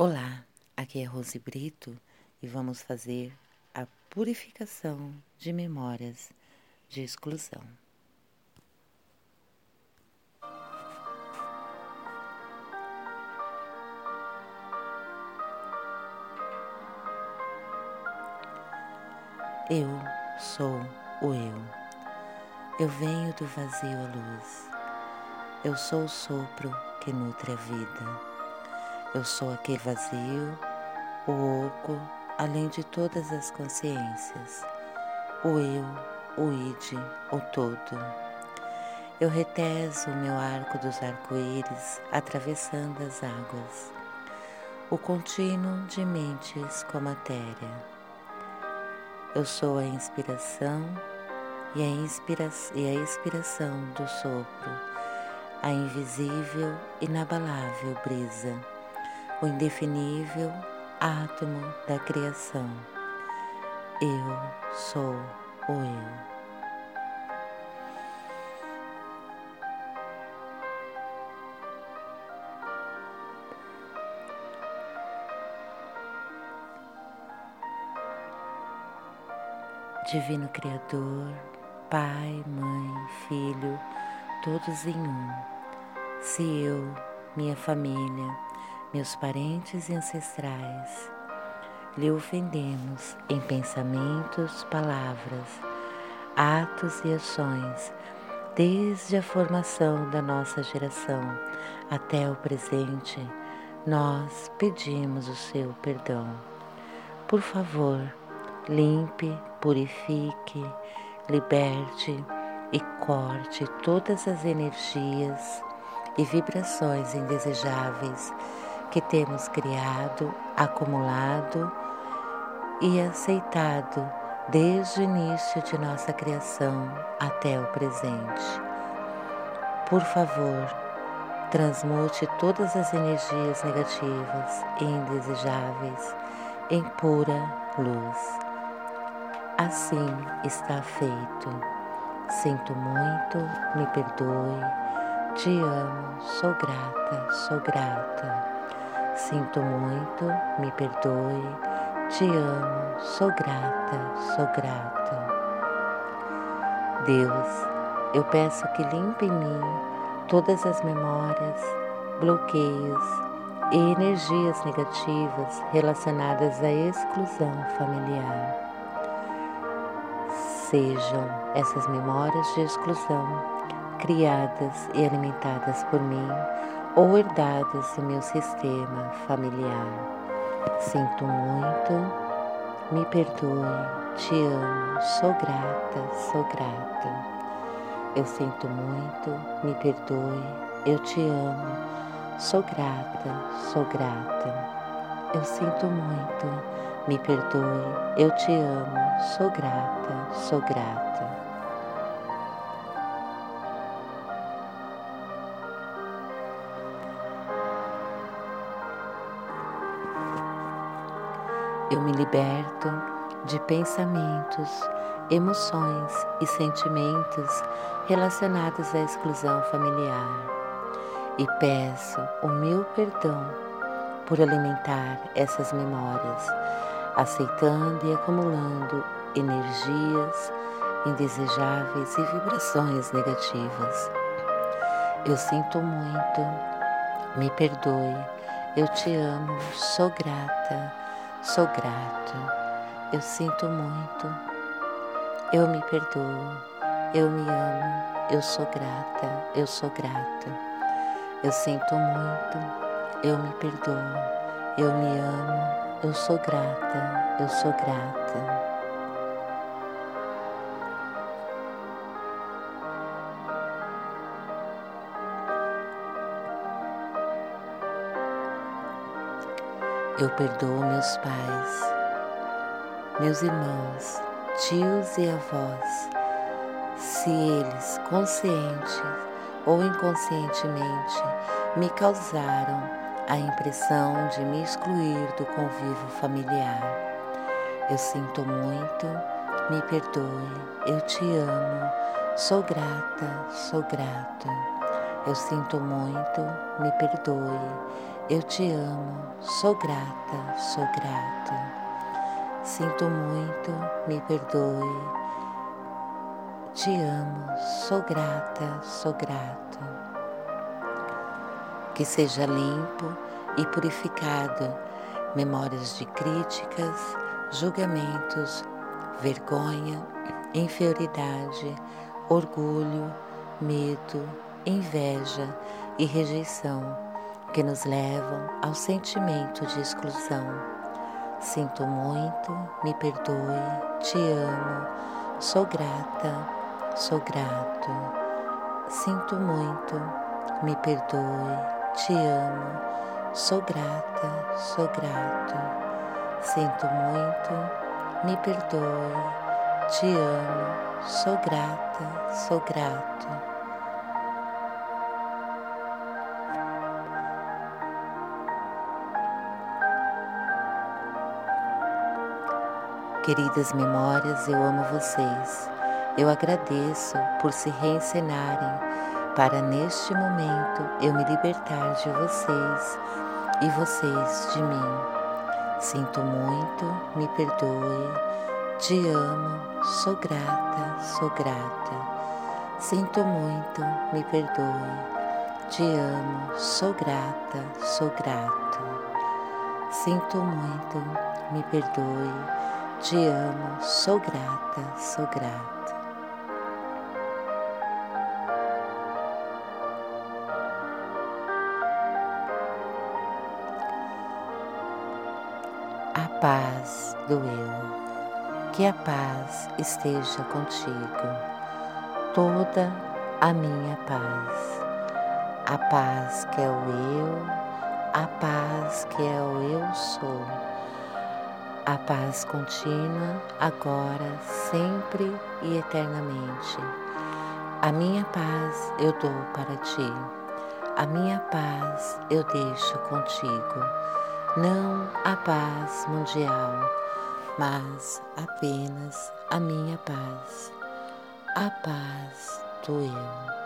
Olá, aqui é Rose Brito e vamos fazer a purificação de memórias de exclusão. Eu sou o eu. Eu venho do vazio à luz. Eu sou o sopro que nutre a vida. Eu sou aquele vazio, o oco, além de todas as consciências, o eu, o id, o todo. Eu reteso o meu arco dos arco-íris atravessando as águas, o contínuo de mentes com matéria. Eu sou a inspiração e a, inspira e a expiração do sopro, a invisível, inabalável brisa o indefinível átomo da criação. Eu sou o eu. Divino Criador, Pai, Mãe, Filho, todos em um. Se eu, minha família, meus parentes e ancestrais, lhe ofendemos em pensamentos, palavras, atos e ações, desde a formação da nossa geração até o presente, nós pedimos o seu perdão. Por favor, limpe, purifique, liberte e corte todas as energias e vibrações indesejáveis que temos criado, acumulado e aceitado desde o início de nossa criação até o presente. Por favor, transmute todas as energias negativas e indesejáveis em pura luz. Assim está feito. Sinto muito, me perdoe, te amo, sou grata, sou grata. Sinto muito, me perdoe, te amo, sou grata, sou grata. Deus, eu peço que limpe em mim todas as memórias, bloqueios e energias negativas relacionadas à exclusão familiar. Sejam essas memórias de exclusão criadas e alimentadas por mim ou herdadas do meu sistema familiar. Sinto muito, me perdoe, te amo, sou grata, sou grata. Eu sinto muito, me perdoe, eu te amo, sou grata, sou grata. Eu sinto muito, me perdoe, eu te amo, sou grata, sou grata. Eu me liberto de pensamentos, emoções e sentimentos relacionados à exclusão familiar e peço o meu perdão por alimentar essas memórias, aceitando e acumulando energias indesejáveis e vibrações negativas. Eu sinto muito, me perdoe, eu te amo, sou grata Sou grato, eu sinto muito, eu me perdoo, eu me amo, eu sou grata, eu sou grata. Eu sinto muito, eu me perdoo, eu me amo, eu sou grata, eu sou grata. Eu perdoo meus pais, meus irmãos, tios e avós, se eles, conscientes ou inconscientemente, me causaram a impressão de me excluir do convívio familiar. Eu sinto muito, me perdoe, eu te amo, sou grata, sou grata. Eu sinto muito, me perdoe, Eu te amo, sou grata, sou grato. Sinto muito, me perdoe. Te amo, sou grata, sou grato. Que seja limpo e purificado memórias de críticas, julgamentos, vergonha, inferioridade, orgulho, medo, inveja e rejeição que nos levam ao sentimento de exclusão. Sinto muito, me perdoe, te amo, sou grata, sou grato. Sinto muito, me perdoe, te amo, sou grata, sou grato. Sinto muito, me perdoe, te amo, sou grata, sou grato. Queridas memórias, eu amo vocês. Eu agradeço por se reencenarem para neste momento eu me libertar de vocês e vocês de mim. Sinto muito, me perdoe, te amo, sou grata, sou grata. Sinto muito, me perdoe, te amo, sou grata, sou grata. Sinto muito, me perdoe te amo, sou grata, sou grata. A paz do eu, que a paz esteja contigo, toda a minha paz, a paz que é o eu, a paz que é o eu sou a paz contínua, agora, sempre e eternamente. A minha paz eu dou para ti, a minha paz eu deixo contigo, não a paz mundial, mas apenas a minha paz, a paz do eu.